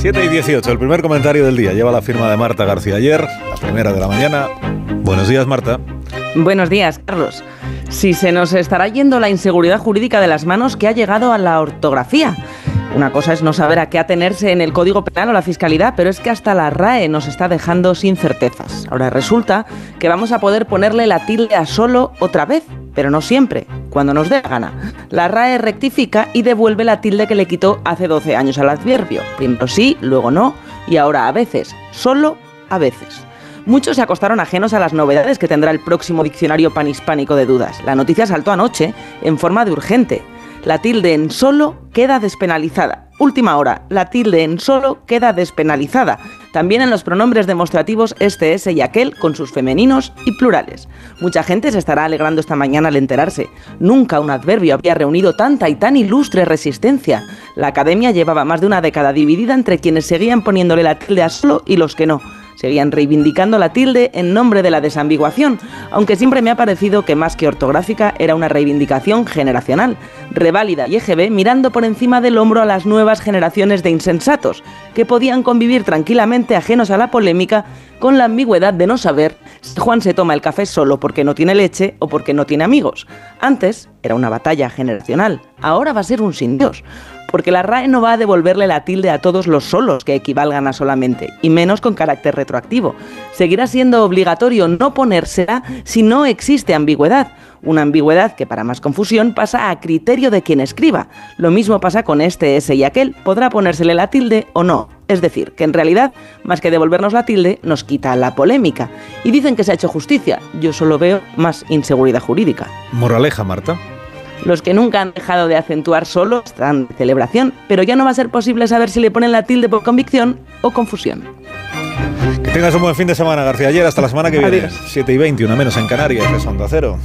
7 y 18, el primer comentario del día. Lleva la firma de Marta García ayer, la primera de la mañana. Buenos días, Marta. Buenos días, Carlos. Si se nos estará yendo la inseguridad jurídica de las manos que ha llegado a la ortografía. Una cosa es no saber a qué atenerse en el Código Penal o la Fiscalidad, pero es que hasta la RAE nos está dejando sin certezas. Ahora resulta que vamos a poder ponerle la tilde a solo otra vez, pero no siempre, cuando nos dé la gana. La RAE rectifica y devuelve la tilde que le quitó hace 12 años al adverbio. Primero sí, luego no, y ahora a veces, solo a veces. Muchos se acostaron ajenos a las novedades que tendrá el próximo diccionario panhispánico de dudas. La noticia saltó anoche en forma de urgente. La tilde en solo queda despenalizada. Última hora, la tilde en solo queda despenalizada. También en los pronombres demostrativos este, ese y aquel con sus femeninos y plurales. Mucha gente se estará alegrando esta mañana al enterarse. Nunca un adverbio había reunido tanta y tan ilustre resistencia. La academia llevaba más de una década dividida entre quienes seguían poniéndole la tilde a solo y los que no. Seguían reivindicando la tilde en nombre de la desambiguación, aunque siempre me ha parecido que más que ortográfica era una reivindicación generacional, reválida y EGB mirando por encima del hombro a las nuevas generaciones de insensatos, que podían convivir tranquilamente ajenos a la polémica con la ambigüedad de no saber si Juan se toma el café solo porque no tiene leche o porque no tiene amigos. Antes era una batalla generacional, ahora va a ser un sin Dios porque la RAE no va a devolverle la tilde a todos los solos que equivalgan a solamente, y menos con carácter retroactivo. Seguirá siendo obligatorio no ponérsela si no existe ambigüedad, una ambigüedad que para más confusión pasa a criterio de quien escriba. Lo mismo pasa con este, ese y aquel, podrá ponérsele la tilde o no. Es decir, que en realidad, más que devolvernos la tilde, nos quita la polémica. Y dicen que se ha hecho justicia. Yo solo veo más inseguridad jurídica. Moraleja, Marta. Los que nunca han dejado de acentuar solo están de celebración, pero ya no va a ser posible saber si le ponen la tilde por convicción o confusión. Que tengas un buen fin de semana, García. Ayer hasta la semana que viene. 7 y 21 menos en Canarias, es Onda Cero.